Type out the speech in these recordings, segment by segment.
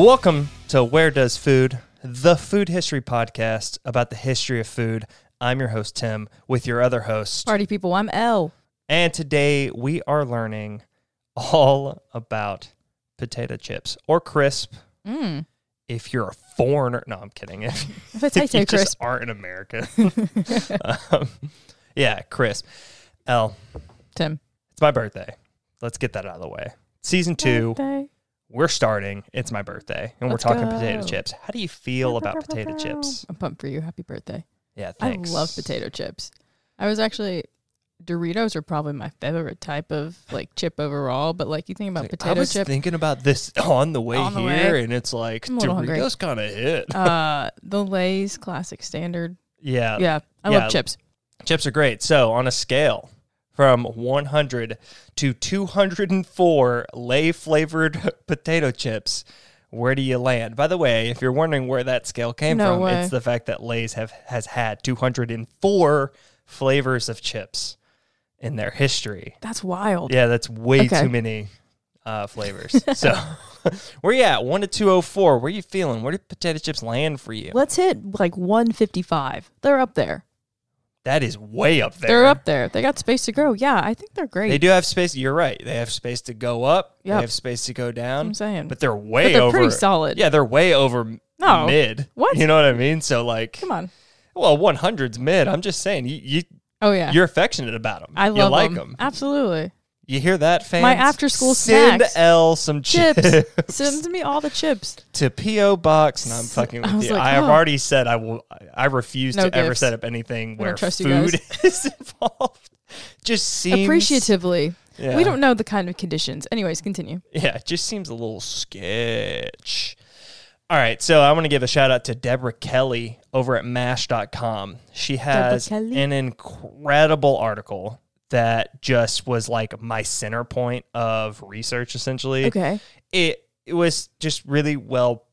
Welcome to Where Does Food, the food history podcast about the history of food. I'm your host, Tim, with your other host. Party people, I'm L. And today we are learning all about potato chips or crisp. Mm. If you're a foreigner, no, I'm kidding. If, if Potato you just crisp. aren't in America, um, yeah, crisp. L, Tim. it's my birthday. Let's get that out of the way. Season two, Birthday. We're starting. It's my birthday, and Let's we're talking potato chips. How do you feel about potato chips? I'm pumped for you. Happy birthday. Yeah, thanks. I love potato chips. I was actually Doritos are probably my favorite type of like chip overall, but like you think about Like, potato I was chip, thinking about this on the way On the here, way. and it's like I'm a little hungry. Doritos kind of hit. uh the Lay's classic standard. yeah, yeah, I yeah. love chips. chips are great. So on a scale from 100 to 204 lay flavored potato chips, where do you land? By the way, if you're wondering where that scale came No from, way. it's the fact that Lay's have has had 204 flavors of chips in their history. That's wild. Yeah, that's way Okay. too many uh, flavors. so where you at? One to two oh four. Where are you feeling? Where do potato chips land for you? Let's hit like 155. They're up there. That is way up there. They're up there. They got space to grow. Yeah, I think they're great. They do have space. You're right. They have space to go up. They have space to go down. I'm saying. But they're way they're over. pretty solid. Yeah, they're way over No. mid. What? You know what I mean? So like, Come on. well, 100's mid. I'm just saying, you, you Oh yeah. you're affectionate about them. I you love like them. them. Absolutely. You hear that, fans? My after-school Send snacks. L some chips. Chips. Send me all the chips. to PO box, and I'm fucking I with was you. like, I have huh. already said I will. I refuse No to ever gifts. set up anything where trust you food is involved. Just seems Appreciatively. Yeah. We don't know the kind of conditions. Anyways, continue. Yeah, it just seems a little sketch. All right, so I want to give a shout out to Deborah Kelly over at MASH.com. She has Kelly? an incredible article that just was like my center point of research. Essentially, Okay. it it was just really well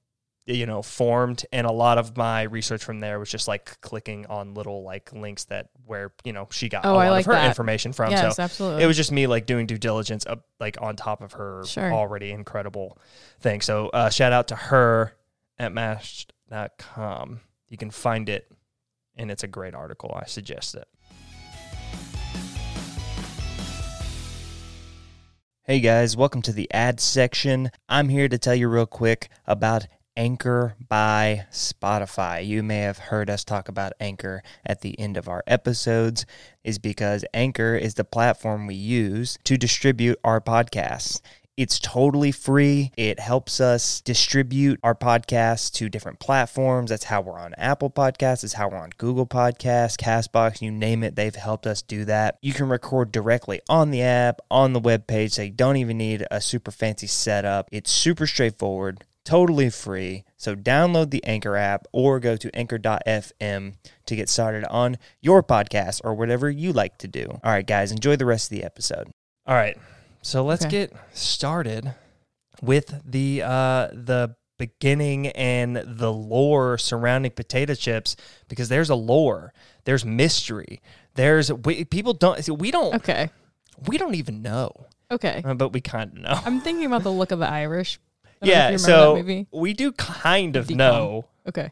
you know formed and a lot of my research from there was just like clicking on little like links that where you know she got Oh, a lot like of her that. information from yes, so absolutely. it was just me like doing due diligence up like on top of her Sure. already incredible thing so uh, shout out to her at mash.com you can find it and it's a great article i suggest it Hey guys, welcome to the ad section. I'm here to tell you real quick about Anchor by Spotify. You may have heard us talk about Anchor at the end of our episodes, is because Anchor is the platform we use to distribute our podcasts. It's totally free. It helps us distribute our podcasts to different platforms. That's how we're on Apple Podcasts. That's how we're on Google Podcasts, Castbox, you name it. They've helped us do that. You can record directly on the app, on the web page. You don't even need a super fancy setup. It's super straightforward, totally free. So download the Anchor app or go to anchor.fm to get started on your podcast or whatever you like to do. All right, guys, enjoy the rest of the episode. All right. So let's Okay. get started with the uh the beginning and the lore surrounding potato chips because there's a lore, there's mystery, there's we, people don't see, we don't okay. we don't even know, Okay. uh, but we kind of know. I'm thinking about the look of the Irish. Yeah, so we do kind of Decom. know, Okay.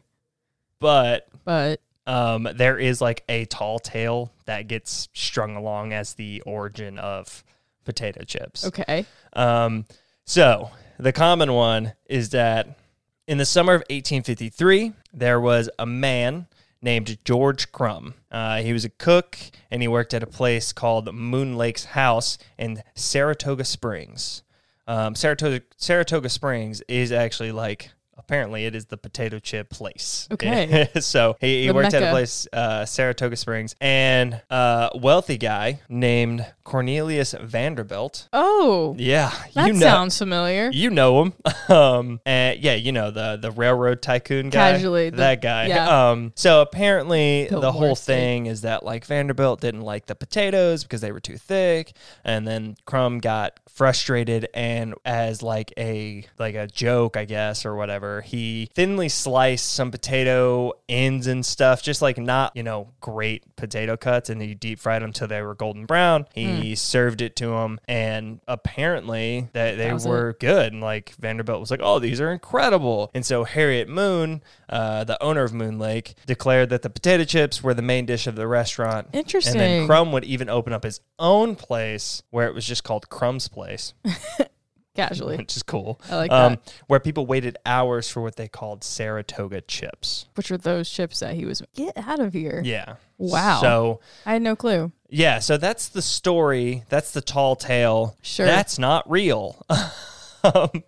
but But um there is like a tall tale that gets strung along as the origin of potato chips. okay. Um, so the common one is that in the summer of 1853, there was a man named George Crumb. Uh, he was a cook and he worked at a place called Moon Lake's House in Saratoga Springs. Um, Saratoga, Saratoga Springs is actually like apparently it is the potato chip place. Okay. so he, he The worked at a place, uh, Saratoga Springs, and uh, a wealthy guy named Cornelius Vanderbilt. Oh, Yeah, that you know, sounds familiar. you know him. Um, and yeah, you know the the railroad tycoon guy. Casually, the- that guy. yeah. Um, so apparently Built the whole steak. thing is that like Vanderbilt didn't like the potatoes because they were too thick, and then Crumb got frustrated and as like a like a joke, I guess, or whatever. Whatever. He thinly sliced some potato ends and stuff, just like not, you know, great potato cuts, and he deep fried them till they were golden brown. He served it to him, and apparently that they That were good. And like Vanderbilt was like, "Oh, these are incredible." And so Harriet Moon, uh, the owner of Moon Lake, declared that the potato chips were the main dish of the restaurant. Interesting. And then Crumb would even open up his own place where it was just called Crumb's Place, Casually. which is cool. I like um, that. Where people waited hours for what they called Saratoga chips. Which were those chips that he was get out of here. Yeah. Wow. So I had no clue. yeah, so that's the story. That's the tall tale. Sure. That's not real. um,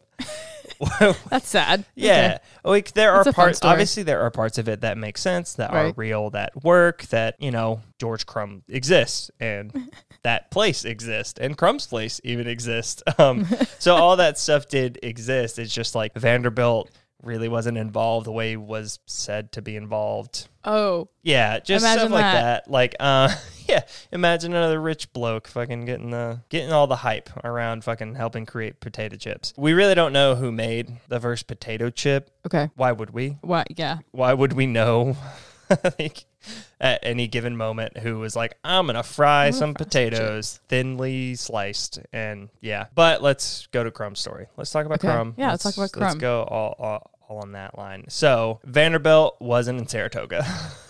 That's sad. Yeah, like there It's are parts. Obviously, there are parts of it that make sense, that are real, that work, that you know George Crumb exists, and that place exists, and Crumb's place even exists. Um, so all that stuff did exist. It's just like Vanderbilt really wasn't involved the way he was said to be involved. Oh, Yeah, just stuff Imagine like that. that. Like, uh, yeah, imagine another rich bloke fucking getting the getting all the hype around fucking helping create potato chips. We really don't know who made the first potato chip. okay. Why would we? Why Yeah. Why would we know? like at any given moment, who was like, "I'm gonna fry some fry some potatoes, thinly sliced," and yeah. But let's go to Crumb's story. Let's talk about Okay. Crumb. Yeah, let's talk about Crumb. Let's go all, all all on that line. So Vanderbilt wasn't in Saratoga.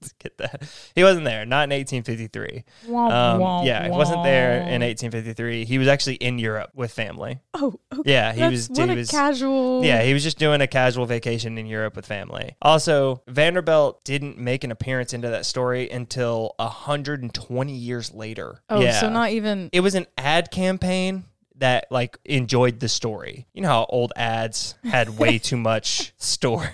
Get that. He wasn't there. Not in 1853. Um, yeah, he wasn't there in 1853. He was actually in Europe with family. Oh, okay. Yeah, he That's- was. What he a was. casual. Yeah, he was just doing a casual vacation in Europe with family. Also, Vanderbilt didn't make an appearance into that story until 120 years later. Oh, yeah. so not even. It was an ad campaign that like enjoyed the story. You know how old ads had way too much story.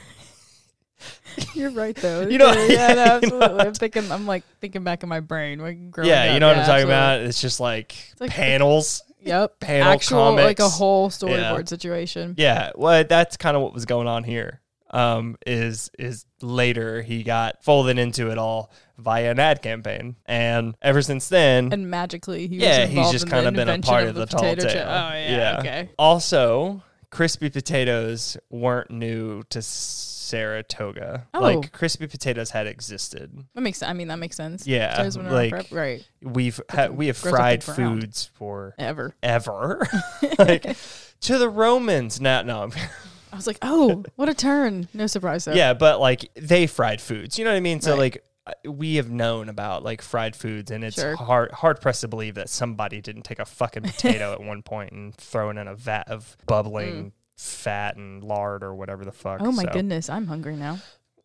You're right though. You know- yeah, yeah, no, you know absolutely. I'm thinking. I'm like thinking back in my brain. Like growing yeah, you know what I'm talking absolutely. about? It's just like, like- panels. Yep. Panel Actual like a whole storyboard situation. Yeah, well, that's kind of what was going on here. Um, is is later he got folded into it all via an ad campaign, and ever since then, And magically, he yeah, was he's just kind of been a part of the, tall potato tale. chip. Oh yeah, okay. Also, crispy potatoes weren't new to Saratoga. Oh. Like crispy potatoes had existed. That makes. I mean, that makes sense. Yeah, Potatoes went around like- right. We've ha- we have fried foods for Ever. ever, like to the Romans. Now, no, I was like, oh, what a turn. No surprise though. Yeah, but like they fried foods. You know what I mean? So Right. like we have known about like fried foods and it's Sure. hard hard pressed to believe that somebody didn't take a fucking potato at one point and throw it in a vat of bubbling fat and lard or whatever the fuck. Mm. Oh my So- goodness, I'm hungry now.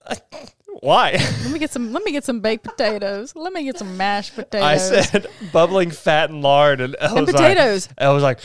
Why? Let me get some. Let me get some baked potatoes. Let me get some mashed potatoes. I said bubbling fat and lard and and potatoes. Like, I was like,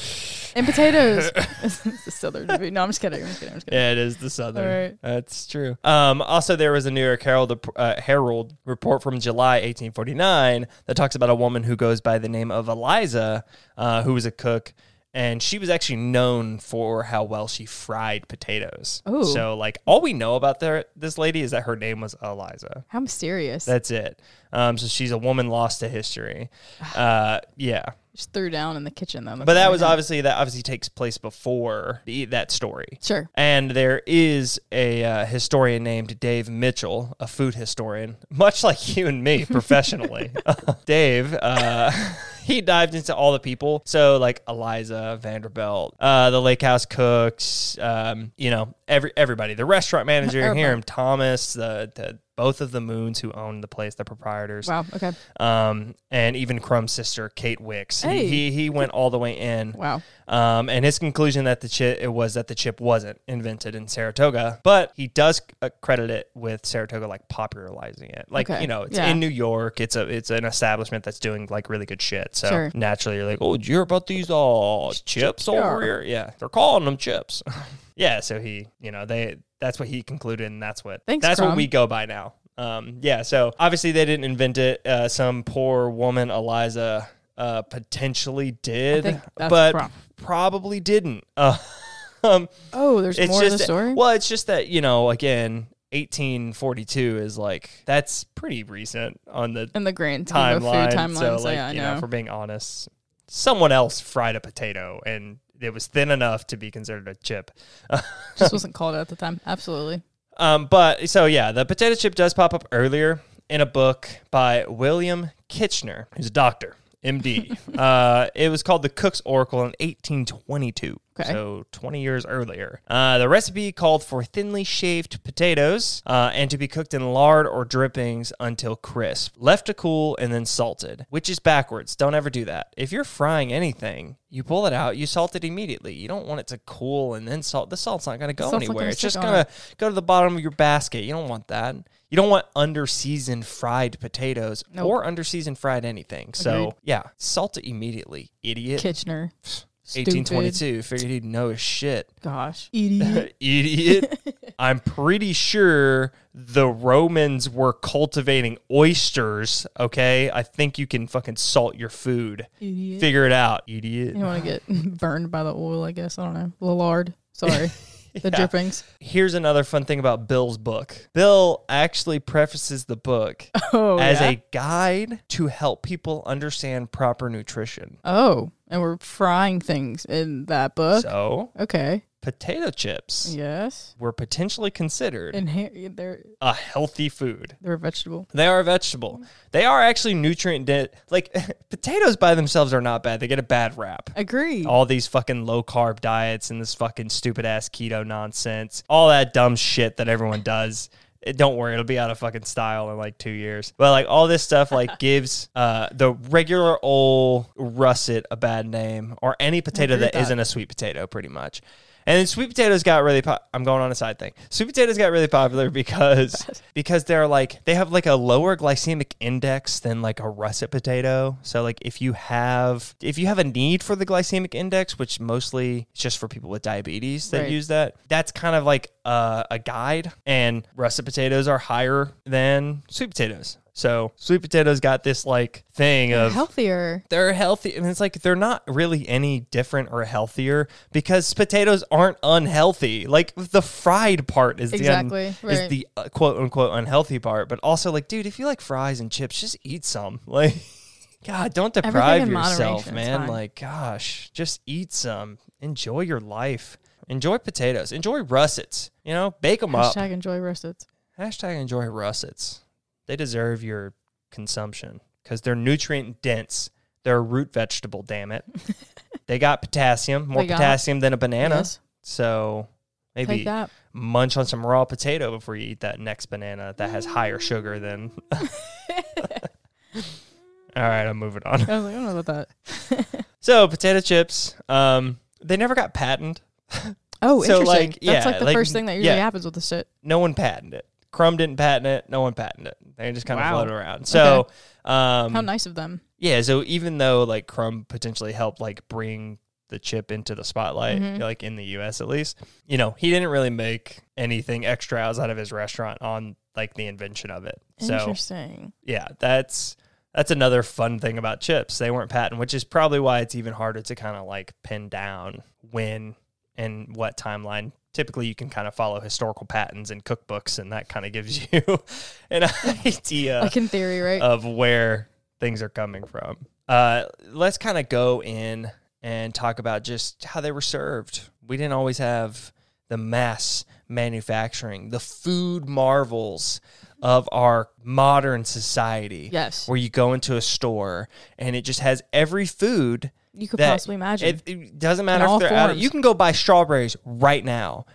and potatoes. it's a southern. No, I'm just kidding. I'm just kidding. I'm just kidding. Yeah, it is the Southern. Right. That's true. Um, also, there was a New York Herald uh, Herald report from July 1849 that talks about a woman who goes by the name of Eliza, uh, who was a cook. And she was actually known for how well she fried potatoes. Ooh. So, like, all we know about their, this lady is that her name was Eliza. How mysterious. That's it. Um, so she's a woman lost to history. Uh, yeah. Just threw down in the kitchen though. But that was obviously that obviously takes place before the, that story. sure. And there is a uh, historian named Dave Mitchell, a food historian, much like you and me professionally. Dave, uh, he dived into all the people. So, like Eliza Vanderbilt, uh, the lake house cooks, um, you know, every everybody, the restaurant manager. Hiram Thomas, the, the both of the Moons who own the place, the proprietors, Wow. Okay. um, and even Crumb's sister, Kate Wicks. He, Hey. he he went all the way in. Wow. Um, and his conclusion that the chip it was that the chip wasn't invented in Saratoga, but he does uh, credit it with Saratoga like popularizing it. Like Okay, you know, it's yeah. in New York. It's a it's an establishment that's doing like really good shit. So Sure. naturally, you're like, oh, did you hear about these uh chips over here? Yeah, they're calling them chips. yeah, so he you know they that's what he concluded, and that's what Thanks, that's what we go by now. Um, yeah, so obviously they didn't invent it. Uh, some poor woman, Eliza, uh, potentially did, but Crumb. probably didn't. Uh, um, Oh, there's more just of the story. well, it's just that you know, again, 1842 is like that's pretty recent on the in the grand timeline. timelines. So, So, like, yeah, I you know. know, for being honest, someone else fried a potato and it was thin enough to be considered a chip. Just wasn't called it at the time. Absolutely. Um, but so yeah, the potato chip does pop up earlier in a book by William Kitchener, who's a doctor, MD. uh, it was called the Cook's Oracle in 1822. Okay. So 20 years earlier. Uh, the recipe called for thinly shaved potatoes uh, and to be cooked in lard or drippings until crisp, left to cool, and then salted, which is backwards. Don't ever do that. If you're frying anything, you pull it out, you salt it immediately. You don't want it to cool and then salt. The salt's not going to go Salt's not anywhere. gonna It's just stick on going to go to the bottom of your basket. You don't want that. You don't want under seasoned fried potatoes Nope. or under seasoned fried anything. So, Agreed. yeah, salt it immediately, idiot. Kitchener. Stupid. 1822. Figured he'd know his shit. Gosh. Idiot. Idiot. I'm pretty sure the Romans were cultivating oysters. Okay. I think you can fucking salt your food. Idiot. Figure it out, idiot. You want to get burned by the oil, I guess. I don't know. The lard. Sorry. The Yeah. drippings. Here's another fun thing about Bill's book. Bill actually prefaces the book Oh, as yeah? a guide to help people understand proper nutrition. Oh, and we're frying things in that book. So, okay. Potato chips Yes. were potentially considered And here, they're a healthy food. they're a vegetable. They are a vegetable. They are actually nutrient dense. Like potatoes by themselves are not bad. They get a bad rap. Agree. All these fucking low carb diets and this fucking stupid ass keto nonsense. All that dumb shit that everyone does. It- don't worry, it'll be out of fucking style in like two years. But like all this stuff like gives uh, the regular old russet a bad name, or any potato that that. isn't a sweet potato, pretty much. And then sweet potatoes got really. Po- I'm going on a side thing. Sweet potatoes got really popular because because they're like they have like a lower glycemic index than like a russet potato. So like if you have if you have a need for the glycemic index, which mostly it's just for people with diabetes that Right. use that, that's kind of like a, a guide. And russet potatoes are higher than sweet potatoes. So sweet potatoes got this like thing of Healthier. they're healthy and it's like they're not really any different or healthier because potatoes aren't unhealthy. Like the fried part is Exactly, the un- is the uh, quote unquote unhealthy part but also like dude if you like fries and chips just eat some. Like god don't deprive yourself man. like gosh just eat some. Enjoy your life. Enjoy potatoes. Enjoy russets. You know bake them up. Hashtag enjoy russets. Hashtag enjoy russets. They deserve your consumption because they're nutrient dense. They're a root vegetable, damn it. they got potassium, more got- potassium than a banana. Yes. So maybe munch on some raw potato before you eat that next banana that has higher sugar than. All right, I'm moving on. I was like, I don't know about that. So potato chips, um, they never got patented. Oh, So, interesting. like, yeah, That's like the like, first thing that usually yeah. happens with this shit. no one patented it. Crumb didn't patent it. No one patented it. They just kind of Wow. floated around. So, um, How nice of them. Yeah, so even though like Crumb potentially helped like bring the chip into the spotlight, Mhm. like in the US at least, you know, he didn't really make anything extra outside of his restaurant on like the invention of it. So Interesting. yeah, that's that's another fun thing about chips. They weren't patent, which is probably why it's even harder to kind of like pin down when and what timeline. Typically, you can kind of follow historical patents and cookbooks, and that kind of gives you an idea like in theory, right? of where things are coming from. Uh, let's kind of go in and talk about just how they were served. We didn't always have the mass manufacturing, the food marvels of our modern society. yes. Where you go into a store and it just has every food You could that- possibly imagine. it, it doesn't matter if they're out. Of, you can go buy strawberries right now.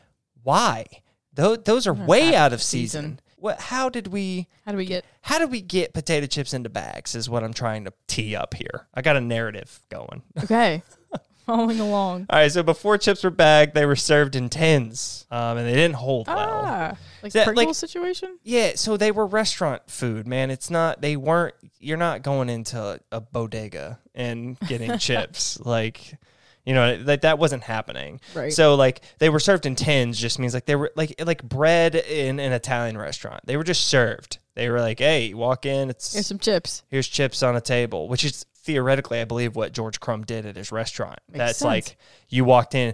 Why? Those, those are They're way out of season. season. What? How did we? How do we get How did we get potato chips into bags? Is what I'm trying to tee up here. I got a narrative going. okay? Following along. All right. So before chips were bagged, they were served in tins, um, and they didn't hold well. Ah, like That- Pringles like- situation. Yeah, so they were restaurant food, man. It's not they weren't you're not going into a bodega and getting chips. Like you know, like that wasn't happening. Right. So like they were served in tins just means like they were like like bread in an Italian restaurant. They were just served. They were like, "Hey, walk in, it's Here's some chips. here's chips on a table," which is theoretically I believe what George Crumb did at his restaurant. Makes That's sense. like you walked in,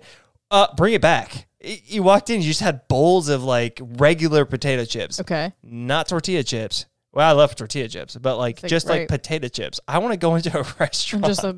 uh bring it back. You walked in, you just had bowls of like regular potato chips Okay. not tortilla chips, Well, I love tortilla chips, but like, like, just like potato chips. I want to go into a restaurant just a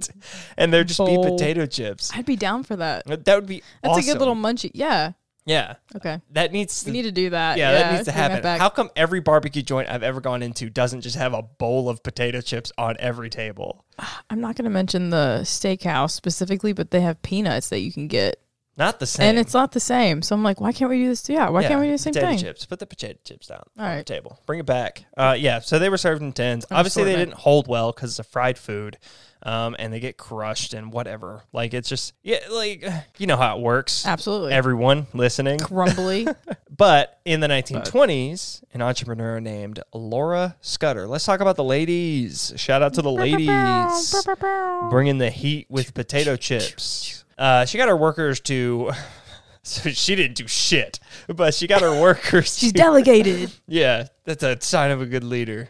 and there just be potato chips. I'd be down for that. That would be That's awesome. a good little munchie. Yeah. Yeah. Okay. That needs We to need to do that. yeah, that needs to happen. How come every barbecue joint I've ever gone into doesn't just have a bowl of potato chips on every table? I'm not going to mention the steakhouse specifically, but they have peanuts that you can get, Not the same. and it's not the same. So I'm like, why can't we do this? Yeah, why Yeah, can't we do the same thing? potato thing? chips. Put the potato chips down All right. on the table. Bring it back. Uh, yeah. So they were served in tins. An Obviously, they didn't hold well because it's a fried food, um, and they get crushed and whatever. Like it's just yeah, like you know how it works. Absolutely. Everyone listening. Crumbly. But in the 1920s, an entrepreneur named Laura Scudder. Let's talk about the ladies. Shout out to the ladies bringing the heat with potato chips. Uh, she got her workers to. So she didn't do shit, but she got her workers. She's to- delegated. Yeah, that's a sign of a good leader.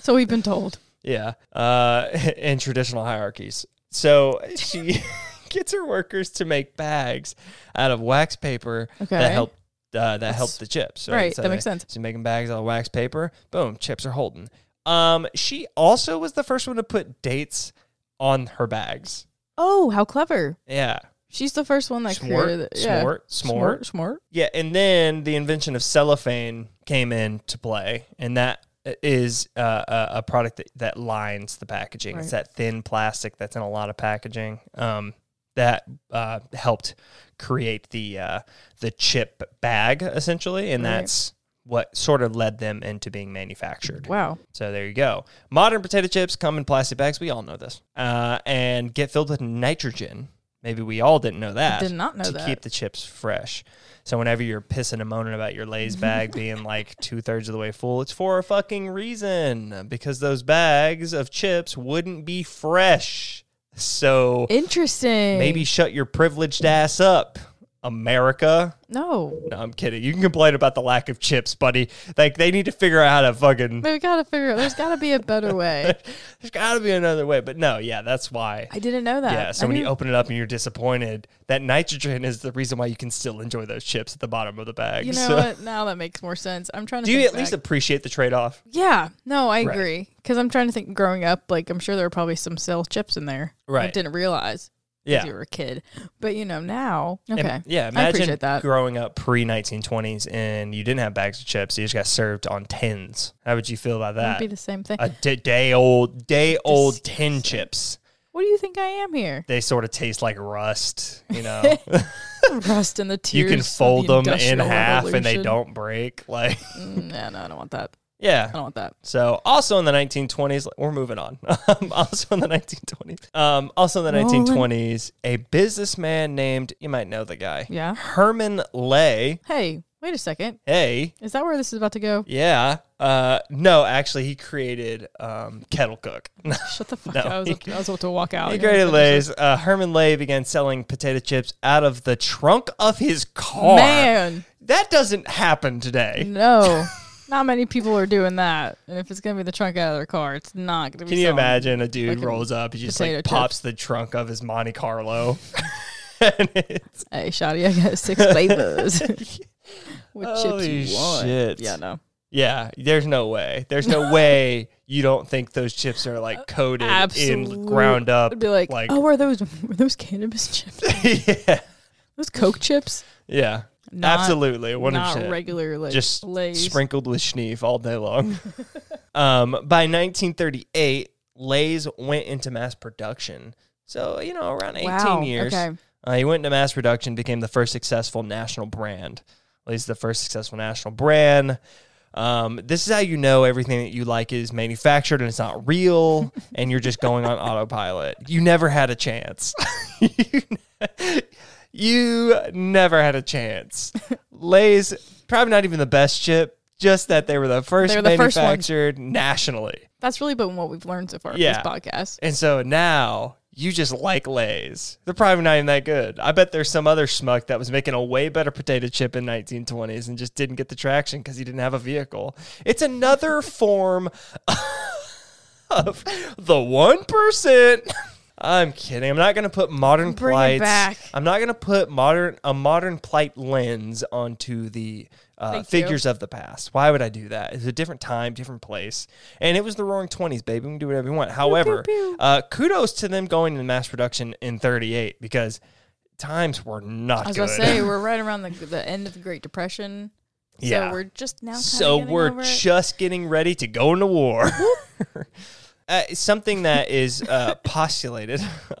So we've been told. yeah, uh, in traditional hierarchies. So she gets her workers to make bags out of wax paper Okay. that help uh, that help the chips. right, So that makes they- sense. She's making bags out of wax paper. Boom, chips are holding. Um, she also was the first one to put dates on her bags. Oh, how clever. Yeah, She's the first one that Smart, created it. Yeah. smart, smart. smart. yeah, and then the invention of cellophane came into play, and that is uh, a, a product that, that lines the packaging. It's that thin plastic that's in a lot of packaging. Um, that uh, helped create the uh, the chip bag essentially, and Right. that's what sort of led them into being manufactured. Wow. So there you go. Modern potato chips come in plastic bags. We all know this, uh, and get filled with nitrogen. Maybe we all didn't know that. did not know to that. keep the chips fresh. So whenever you're pissing and moaning about your Lay's bag being like two thirds of the way full, it's for a fucking reason. Because those bags of chips wouldn't be fresh. So Interesting. maybe shut your privileged ass up, America. No. No, I'm kidding. You can complain about the lack of chips, buddy. Like they need to figure out how to fucking. We gotta figure out. There's gotta be a better way. There's got to be another way. But no, yeah, that's why. I didn't know that. Yeah, so I when you open it up and you're disappointed, that nitrogen is the reason why you can still enjoy those chips at the bottom of the bag. you know So- what? Now that makes more sense. I'm trying to. Do you at least appreciate the trade off? Yeah. No, I Right. agree. Because I'm trying to think. Growing up, like I'm sure there were probably some cell chips in there. I Right. didn't realize. Yeah. You were a kid, but you know now. Okay. yeah, I imagine appreciate that. growing up pre 1920s and you didn't have bags of chips. You just got served on tins. How would you feel about that? It'd be the same thing. A d- day old, day old tin chips. what do you think I am here? They sort of taste like rust, you know. Rust in the tears. you can of the fold them in half and they don't break. Like, Mm, yeah, no, I don't want that. Yeah. I don't want that. So also in the 1920s, we're moving on. Um, also in the 1920s, um, also in the Rolling. 1920s, a businessman named you might know the guy, Yeah. Herman Lay. Hey, wait a second. Hey, Is that where this is about to go? yeah, uh, no, actually, he created um, Kettle Cook. Shut the fuck No, up. I was, he- I was about to walk out. he created Lay's. Uh, Herman Lay began selling potato chips out of the trunk of his car. Man, that doesn't happen today. no. Not many people are doing that. And if it's going to be the trunk out of their car, it's not going to be Can you selling. imagine a dude fucking rolls up, he just potato like chips. pops the trunk of his Monte Carlo, and it's Hey, Shoddy, I got six flavors. what chips you want? shit. Yeah, no. Yeah, there's no way. There's no way you don't think those chips are like coated Absolute- in ground up. I'd be like, like oh, are those were those cannabis chips? yeah, those Coke chips? yeah, Not, absolutely, one Not hundred regular like Just Lay's. sprinkled with schneef all day long. um, by 1938, Lay's went into mass production. So you know, around 18 wow. years, Okay. uh, he went into mass production, became the first successful national brand. Lay's the first successful national brand. Um, this is how you know everything that you like is manufactured and it's not real, and you're just going on autopilot. You never had a chance. you, never had a chance. Lay's probably not even the best chip, just that they were the first were the first manufactured nationally. That's really been what we've learned so far Yeah. this podcast. And so now you just like Lay's. They're probably not even that good. I bet there's some other schmuck that was making a way better potato chip in 1920s and just didn't get the traction because he didn't have a vehicle. It's another form of the one percent. I'm kidding. I'm not gonna put modern Bring it plights. back. I'm not gonna put modern a modern plight lens onto the uh, Thank you. figures of the past. Why would I do that? It's a different time, different place, and it was the Roaring Twenties, baby. We can do whatever we want. However, pew. Uh, kudos to them going into mass production in '38 because times were not I was good. gonna say we're right around the the end of the Great Depression. Yeah. So we're just now. kinda so getting we're over it. just getting ready to go into war. uh, something that is uh, postulated.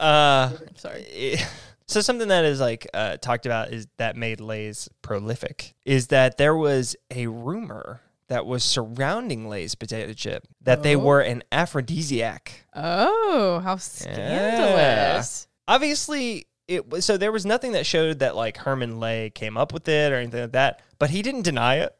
uh, Sorry. eh, so something that is like uh, talked about is that made Lay's prolific is that there was a rumor that was surrounding Lay's potato chip that they Oh. were an aphrodisiac. Oh, how scandalous! Obviously, it was so there was nothing that showed that like Herman Lay came up with it or anything like that, but he didn't deny it.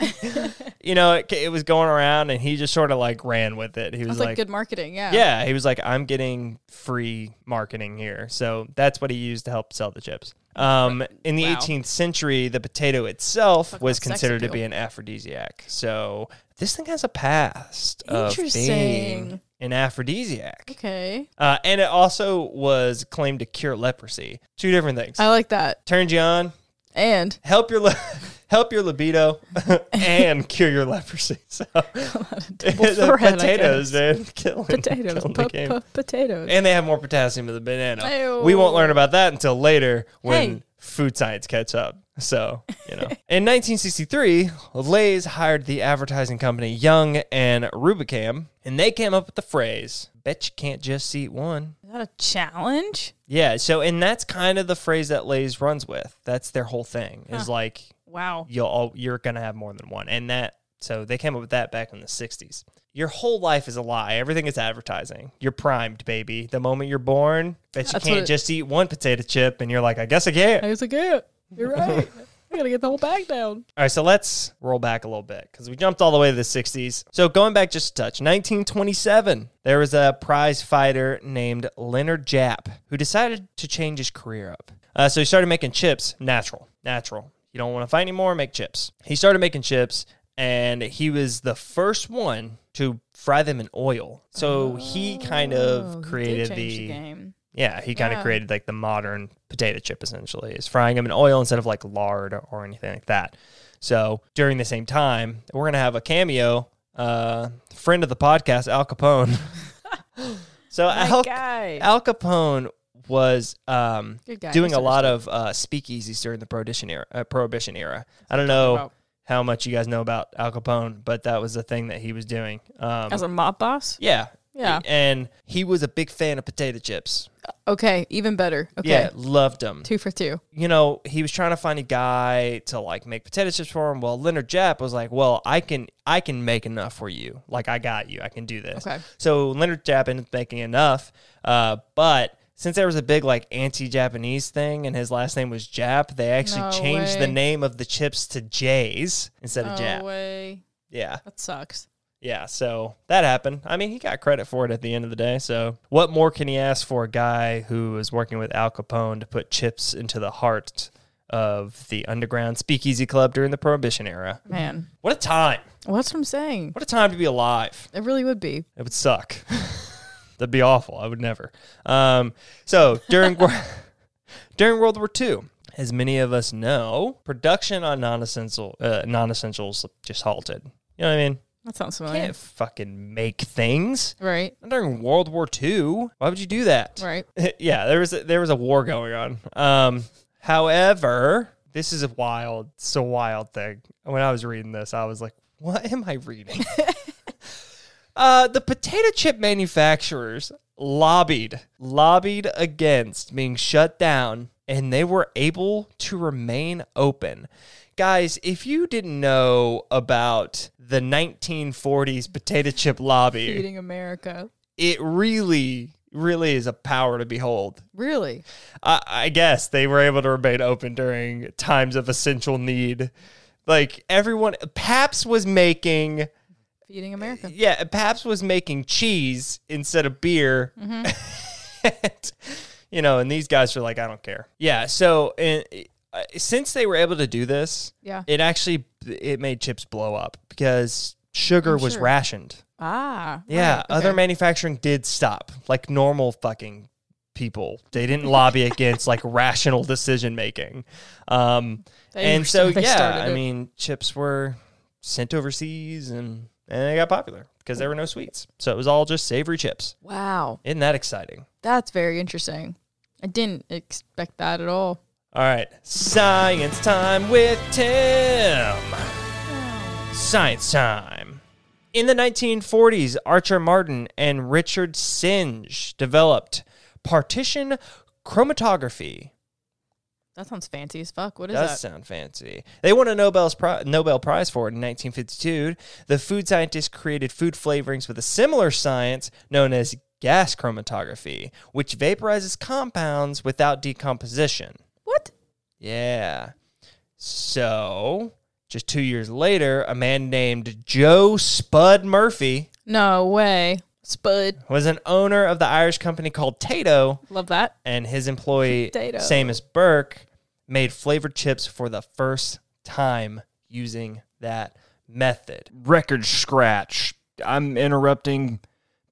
you know, it, it was going around and he just sort of like ran with it. He was Sounds like, like, good marketing. Yeah. yeah, he was like, I'm getting free marketing here. So that's what he used to help sell the chips. Um, in the Wow. 18th century, the potato itself Talk was considered to be an aphrodisiac. So this thing has a past of being Interesting. an aphrodisiac. Okay. Uh, and it also was claimed to cure leprosy. Two different things. I like that. Turns you on, And help your li- help your libido, and cure your leprosy. So double the forehead, I potatoes, man, killing, potatoes, killing the pu- game. pu- potatoes. and they have more potassium than the banana. Ew. We won't learn about that until later when Hey. food science catch up. So, you know. In 1963, Lay's hired the advertising company Young and Rubicam, and they came up with the phrase, bet you can't just eat one. Is that a challenge? Yeah, so and that's kind of the phrase that Lay's runs with. That's their whole thing. Is like Wow. you'll all, you're gonna have more than one, and that so they came up with that back in the '60s. Your whole life is a lie. Everything is advertising. You're primed, baby. The moment you're born, bet you That's can't just eat one potato chip, and you're like, I guess I can't. I guess I can't. you're right. I gotta get the whole bag down. All right, so let's roll back a little bit because we jumped all the way to the 60s. So going back just a touch, 1927, there was a prize fighter named Leonard Japp who decided to change his career up. Uh, so he started making chips natural, natural. You don't want to fight anymore, make chips. He started making chips, and he was the first one to fry them in oil. So he kind Oh, of created change the game. yeah, he kind of created like the modern potato chip essentially, is frying them in oil instead of like lard or anything like that. So during the same time, we're gonna have a cameo, uh, friend of the podcast, Al Capone. so Al. Al Capone was um, doing a lot of uh, speakeasies during the prohibition era. Uh, prohibition era. I don't know About- how much you guys know about Al Capone, but that was the thing that he was doing. Um, As a mob boss? yeah, Yeah. and he was a big fan of potato chips. Okay, even better. Okay. Yeah, loved them. Two for two. You know, he was trying to find a guy to like make potato chips for him. Well, Leonard Japp was like, "Well, I can, I can make enough for you. Like, I got you. I can do this." Okay. So Leonard Japp ended up making enough, uh, but since there was a big like anti-Japanese thing and his last name was Jap, they actually No changed the name of the chips to Jay's instead of No Jap. way. Yeah. That sucks. Yeah, so that happened. I mean, he got credit for it at the end of the day. So, what more can he ask for a guy who was working with Al Capone to put chips into the heart of the underground speakeasy club during the Prohibition era? Man. What a time! Well, that's what I'm saying. What a time to be alive. It really would be. It would suck. That'd be awful. I would never. Um, so during during World War II, as many of us know, production on non-essential uh, non-essentials just halted. You know what I mean? That sounds familiar. Can't fucking make things. Right. During World War II. Why would you do that? Right. yeah, there was a, there was a war going on. Um, however, this is a wild, so wild thing. When I was reading this, I was like, "What am I reading?" uh, the potato chip manufacturers lobbied lobbied against being shut down, and they were able to remain open. Guys, if you didn't know about the 1940s potato chip lobby, Feeding America. it really, really is a power to behold. Really? I, I guess they were able to remain open during times of essential need. Like everyone, Pabst was making, Feeding America. yeah, Pabst was making cheese instead of beer. and, you know, and these guys are like, I don't care. Yeah. So, and, uh, since they were able to do this, Yeah. it actually it made chips blow up because sugar I'm was sure. rationed. Ah. Yeah, right, other manufacturing did stop, like normal fucking people. They didn't lobby against like rational decision making. Um, and so yeah, I mean, chips were sent overseas and and they got popular because there were no sweets. So it was all just savory chips. wow, Isn't that exciting? that's very interesting. I didn't expect that at all. All right, science time with Tim. Science time. In the 1940s, Archer Martin and Richard Synge developed partition chromatography. That sounds fancy as fuck. What is that? Does that? sound fancy. They won a Nobel's pri- Nobel Prize for it in 1952. The food scientists created food flavorings with a similar science known as gas chromatography, which vaporizes compounds without decomposition. What? Yeah. So, just two years later, a man named Joe Spud Murphy No way. Spud. was an owner of the Irish company called Tayto, Love that. and his employee, Tayto. Seamus Burke, made flavored chips for the first time using that method. Record scratch. I'm interrupting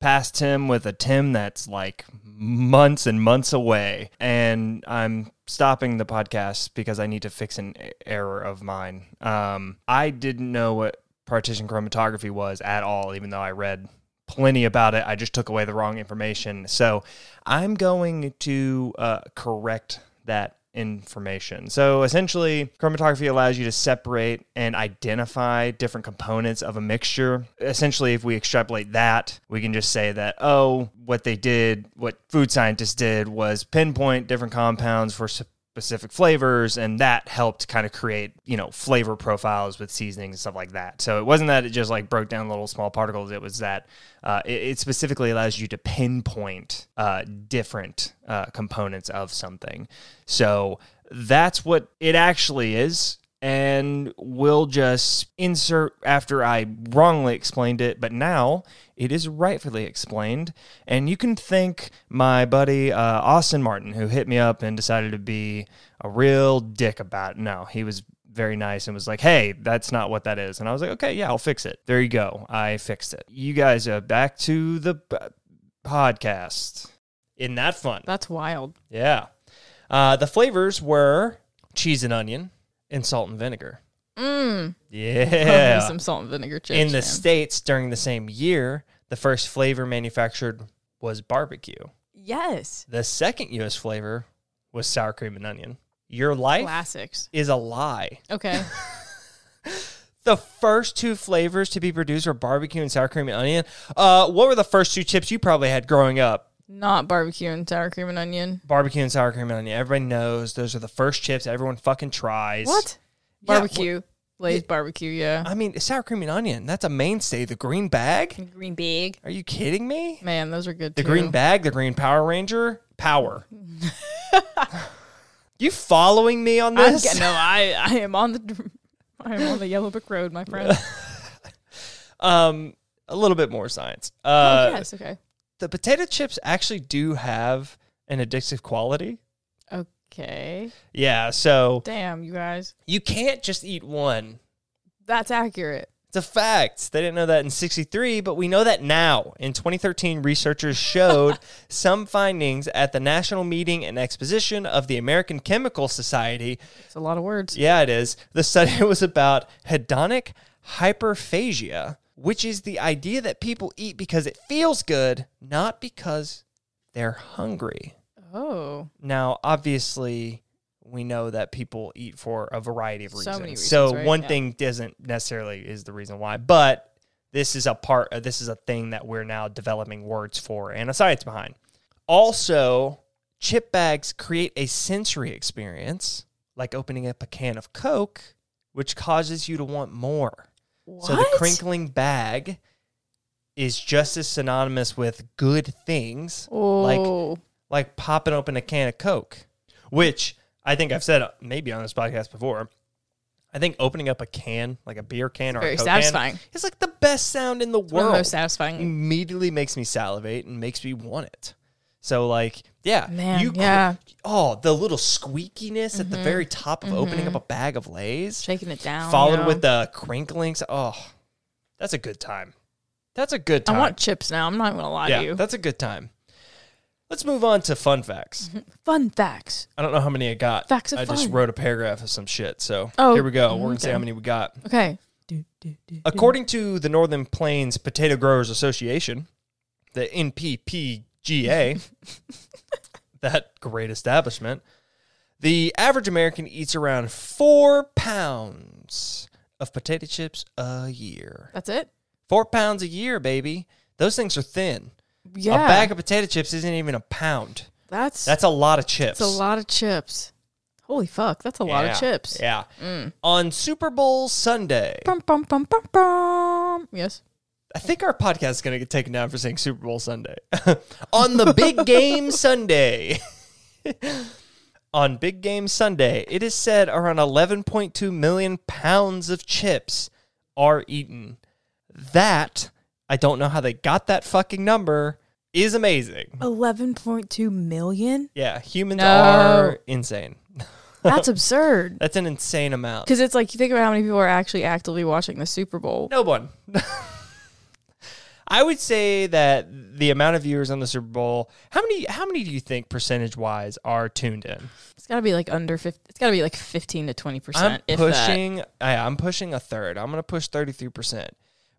past Tim with a Tim that's like months and months away. And I'm stopping the podcast because I need to fix an error of mine. Um, I didn't know what partition chromatography was at all, even though I read plenty about it. I just took away the wrong information. So I'm going to uh, correct that information. So essentially, chromatography allows you to separate and identify different components of a mixture. Essentially, if we extrapolate that, we can just say that, oh, what they did, what food scientists did was pinpoint different compounds for specific flavors and that helped kind of create you know flavor profiles with seasonings and stuff like that. So it wasn't that it just like broke down little small particles. It was that uh, it, it specifically allows you to pinpoint uh, different uh, components of something. So that's what it actually is and we'll just insert after I wrongly explained it, but now it is rightfully explained. And you can thank my buddy uh, Austin Martin, who hit me up and decided to be a real dick about it. No, he was very nice and was like, hey, that's not what that is. And I was like, okay, yeah, I'll fix it. There you go. I fixed it. You guys are back to the p- podcast. Isn't that fun? That's wild. Yeah. Uh, the flavors were cheese and onion and salt and vinegar. Love Yeah. some salt and vinegar chips. In the man. States during the same year, the first flavor manufactured was barbecue. Yes. The second US flavor was sour cream and onion. Your life Classics. is a lie. Okay. The first two flavors to be produced were barbecue and sour cream and onion. Uh, what were the first two chips you probably had growing up? Not barbecue and sour cream and onion. Barbecue and sour cream and onion. Everybody knows those are the first chips everyone fucking tries. What? Yeah, Barbecue. Lay's barbecue, yeah. I mean, sour cream and onion. That's a mainstay. The green bag. Green bag. Are you kidding me? Man, those are good The too. green bag, the green Power Ranger, power. you following me on I'm, this? no, I, I am on the I am on the yellow brick road, my friend. Um, a little bit more science. Uh, oh, yes, okay. The potato chips actually do have an addictive quality. Okay. Yeah, so Damn, you guys. you can't just eat one. That's accurate. It's a fact. They didn't know that in 63, but we know that now. In 2013, researchers showed some findings at the National Meeting and Exposition of the American Chemical Society It's a lot of words. Yeah, it is. The study was about hedonic hyperphagia, which is the idea that people eat because it feels good, not because they're hungry. Oh. Now, obviously, we know that people eat for a variety of So reasons. many reasons, so right? one Yeah. thing doesn't necessarily is the reason why, but this is a part of this is a thing that we're now developing words for and a science behind. Also, chip bags create a sensory experience, like opening up a can of Coke, which causes you to want more. What? So the crinkling bag is just as synonymous with good things, Oh. like popping open a can of Coke, which I think I've said uh, maybe on this podcast before. I think opening up a can, like a beer can or very a Coke satisfying. can, is like the best sound in the the world. most satisfying. Immediately makes me salivate and makes me want it. So like, yeah, Man, you yeah. oh, the little squeakiness at the mm-hmm. very top of opening up mm-hmm. a bag of Lay's, Shaking it down. followed with the crinklings. Oh, that's a good time. That's a good time. I want chips now. I'm not gonna lie yeah, to you. that's a good time. Let's move on to fun facts. Mm-hmm. Fun facts. I don't know how many I got. Facts of I just fun. wrote a paragraph of some shit. So Oh, here we go. We're gonna see okay. how many we got. Okay. Do, do, do, do. According to the Northern Plains Potato Growers Association, the NPPGA, that great establishment, the average American eats around four pounds of potato chips a year. That's it? Four pounds a year, baby. Those things are thin. Yeah. A bag of potato chips isn't even a pound. that's That's a lot of chips. that's a lot of chips. Holy fuck, that's a lot of chips. Yeah. Mm. On Super Bowl Sunday, bum, bum, bum. Yes. I think our podcast is going to get taken down for saying Super Bowl Sunday. On the big game Sunday. On big game Sunday, it is said around 11.2 million pounds of chips are eaten. That, I don't know how they got that fucking number, is amazing. 11.2 million? Yeah, humans No. are insane. That's absurd. That's an insane amount. Because it's like, you think about how many people are actually actively watching the Super Bowl. No one. I would say that the amount of viewers on the Super Bowl, how many how many do you think percentage wise are tuned in? It's got to be like under 50. It's got to be like 15 to 20%. I'm if that. pushing I, I'm pushing a third. I'm going to push 33%.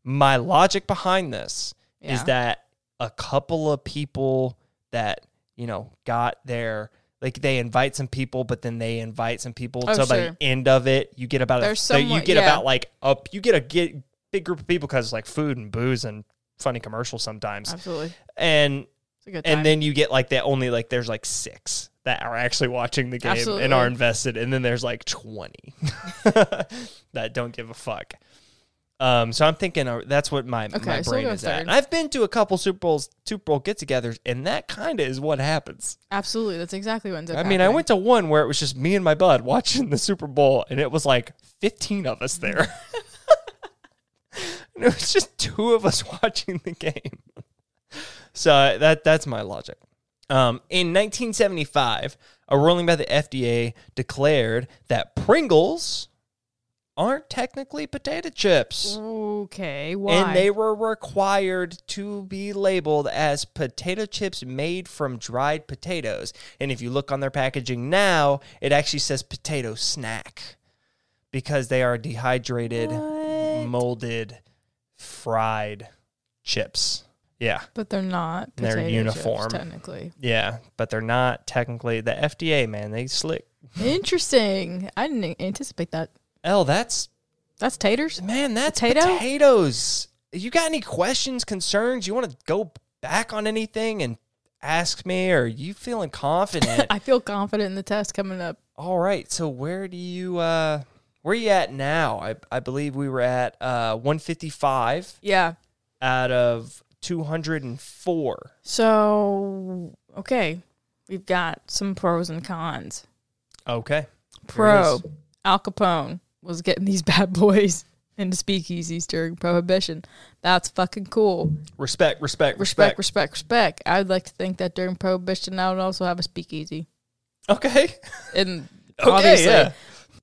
My logic behind this is that a couple of people that, you know, got their like they invite some people, but then they invite some people. Oh, so by the end of it, you get about a, There's so you get yeah. about like up you get a get big group of people because it's like food and booze and funny commercials sometimes. Absolutely. And It's a good time. and then you get like that only like there's like six that are actually watching the game Absolutely. and are invested and then there's like 20 that don't give a fuck um so i'm thinking uh, that's what my, Okay, my brain go is at and i've been to a couple super bowls super bowl get-togethers and that kind of is what happens Absolutely. That's exactly what ends up i mean i went to one where it was just me and my bud watching the super bowl and it was like 15 of us there and it was just two of us watching the game so that that's my logic. Um, in 1975, a ruling by the FDA declared that Pringles aren't technically potato chips. Okay. Why? And they were required to be labeled as potato chips made from dried potatoes. And if you look on their packaging now, it actually says potato snack because they are dehydrated, What? molded, fried chips. Yeah. But they're not. They're uniform. Chips, technically. Yeah, but they're not technically the FDA, man. They slick. Interesting. I didn't anticipate that. Oh, that's That's taters. man, that's Potato? potatoes. You got any questions, concerns? You want to go back on anything and ask me, or you feeling confident? I feel confident in the test coming up. All right. So where do you uh where are you at now? I I believe we were at uh 155 Yeah. out of 204. So okay, we've got some pros and cons. Okay. Pro. Al Capone was getting these bad boys into speakeasies during Prohibition. That's fucking cool. Respect, respect, Respect, respect. respect, respect. I'd like to think that during Prohibition, I would also have a speakeasy. Okay. And Okay, obviously, yeah.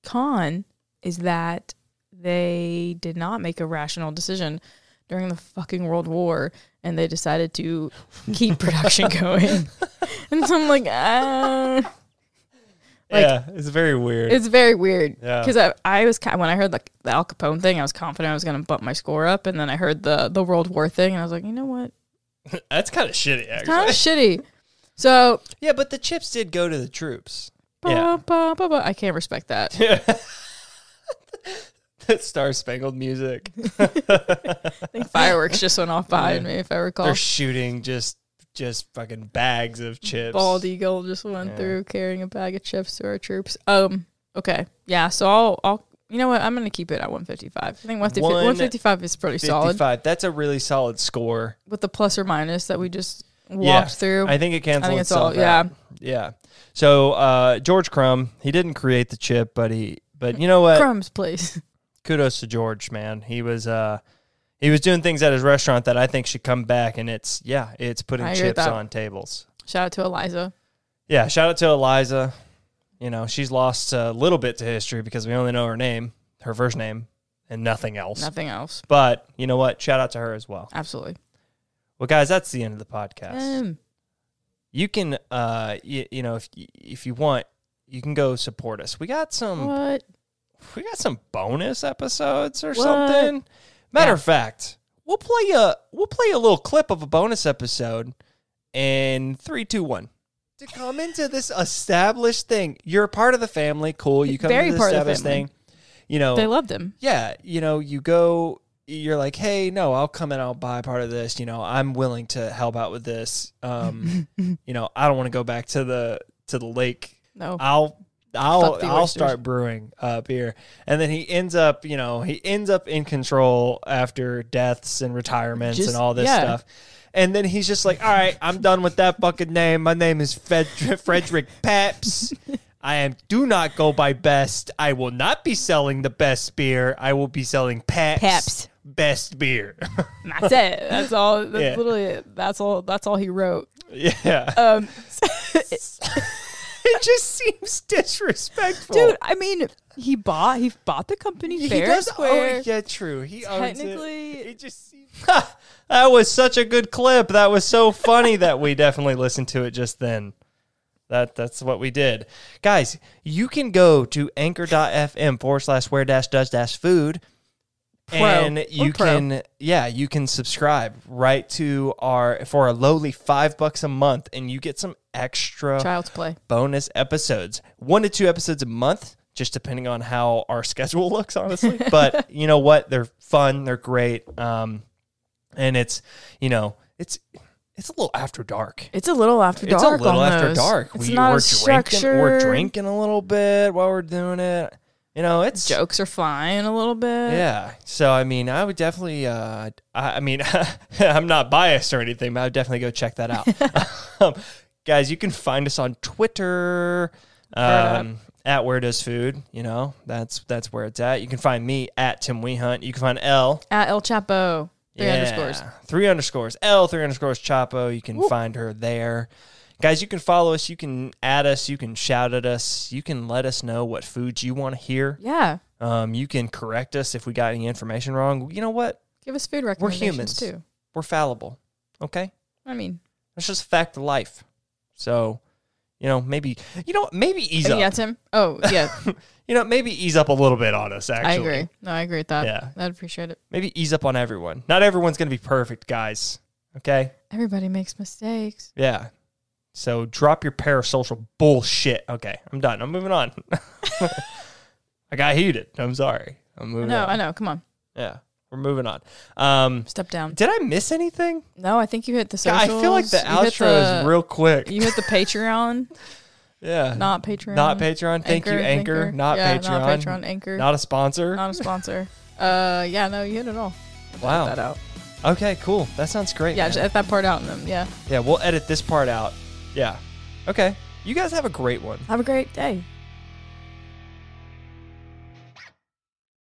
con is that they did not make a rational decision during the fucking World War, and they decided to keep production going. and so I'm like, ah. Like, yeah, it's very weird. It's very weird Yeah. because I, I was when I heard the, the Al Capone thing, I was confident I was going to bump my score up, and then I heard the the World War thing, and I was like, you know what, That's kind of shitty, actually. kind of shitty. So, yeah, but the chips did go to the troops. ba, Yeah. ba, ba, I can't respect that. Star Spangled music. I think fireworks just went off behind Yeah. me, if I recall. They're shooting just just fucking bags of chips. Bald eagle just went Yeah. through carrying a bag of chips to our troops. Um. Okay. Yeah. So I'll. I'll. You know what? I'm gonna keep it at 155. I think 150 155 is pretty solid 55. That's a really solid score. with the plus or minus that we just walked Yeah. through. I think it cancels I think it's all. itself Yeah. Yeah. So uh, George Crum, he didn't create the chip, but he but you know what? Crumbs, please. Kudos to George, man. He was uh he was doing things at his restaurant that I think should come back and it's yeah, it's putting I chips on tables. Shout out to Eliza. Yeah, shout out to Eliza. You know, she's lost a little bit to history because we only know her name, her first name, and nothing else. Nothing else. But you know what? Shout out to her as well. Absolutely. Well, guys, that's the end of the podcast. Um, you can uh you, you know if if you want you can go support us. We got some What? we got some bonus episodes or What? something. Matter Yeah. of fact, we'll play a we'll play a little clip of a bonus episode in three, two, one. To come into this established thing, you're a part of the family. Cool, you come Very to the part of the established family. thing. You know, They loved him. yeah, you know, you go, you're like, hey, no, I'll come and I'll buy part of this. You know, I'm willing to help out with this. Um, you know, I don't want to go back to the to the lake No. I'll I'll I'll start brewing uh, beer, and then he ends up, you know, he ends up in control after deaths and retirements Just- and all this yeah. stuff. And then he's just like, "All right, I'm done with that fucking name. My name is Fred- Frederick Pabst. I am do not go by best. I will not be selling the best beer. I will be selling Paps, Pabst. best beer. That's it. That's all. That's Yeah. literally it. That's all. That's all he wrote. yeah, Um, it just seems disrespectful, dude. I mean, he bought. He bought the company He fair does square. own, yeah, true. He owns Technically- it. It just seems, that was such a good clip. That was so funny that we definitely listened to it just then. That that's what we did, guys. You can go to anchor.fm forward slash where dash does dash food, Pro. and you can yeah you can subscribe right to our for a lowly five bucks a month, and you get some extra Child's play. bonus episodes. One to two episodes a month, just depending on how our schedule looks, honestly. but you know what? They're fun. They're great. Um, and it's, you know, it's it's a little after dark. It's a little after dark. It's a little on after dark. It's we, not we're drinking. We're drinking a little bit while we're doing it. You know, it's Jokes are flying a little bit. yeah. So I mean, I would definitely. Uh, I, I mean, I'm not biased or anything, but I would definitely go check that out. um, guys, you can find us on Twitter um, at Where Does Food. You know, that's that's where it's at. You can find me at Tim Wehunt. You can find L. At El Chapo. Three Yeah, underscores. Three underscores. L three underscores Chapo. You can find her there. Guys, you can follow us. You can add us. You can shout at us. You can let us know what foods you want to hear. Yeah. Um, you can correct us if we got any information wrong. You know what? Give us food recommendations. We're humans. too. We're fallible. Okay? I mean, That's just a fact of life. So, you know, maybe you know, maybe ease oh, up. yeah. Tim. Oh, yeah. You know, maybe ease up a little bit on us, actually. I agree. No, I agree with that. Yeah. I'd appreciate it. Maybe ease up on everyone. Not everyone's gonna be perfect, guys. Okay? Everybody makes mistakes. Yeah. So drop your parasocial bullshit. Okay, I'm done. I'm moving on. I got heated. I'm sorry. I'm moving No. I know. Come on. Yeah. We're moving on. Um Step down. did I miss anything? No, I think you hit the social. I feel like the You outro the- is real quick. You hit the Patreon, yeah. not Patreon. Not Patreon. Thank you, Anchor. Not yeah, Patreon. Not Patreon. Anchor. Not a sponsor. Not a sponsor. uh, yeah, no, you hit it all. wow. That out. Okay, cool. That sounds great. Yeah, man. just edit that part out and then yeah. yeah, we'll edit this part out. Yeah. Okay. You guys have a great one. Have a great day.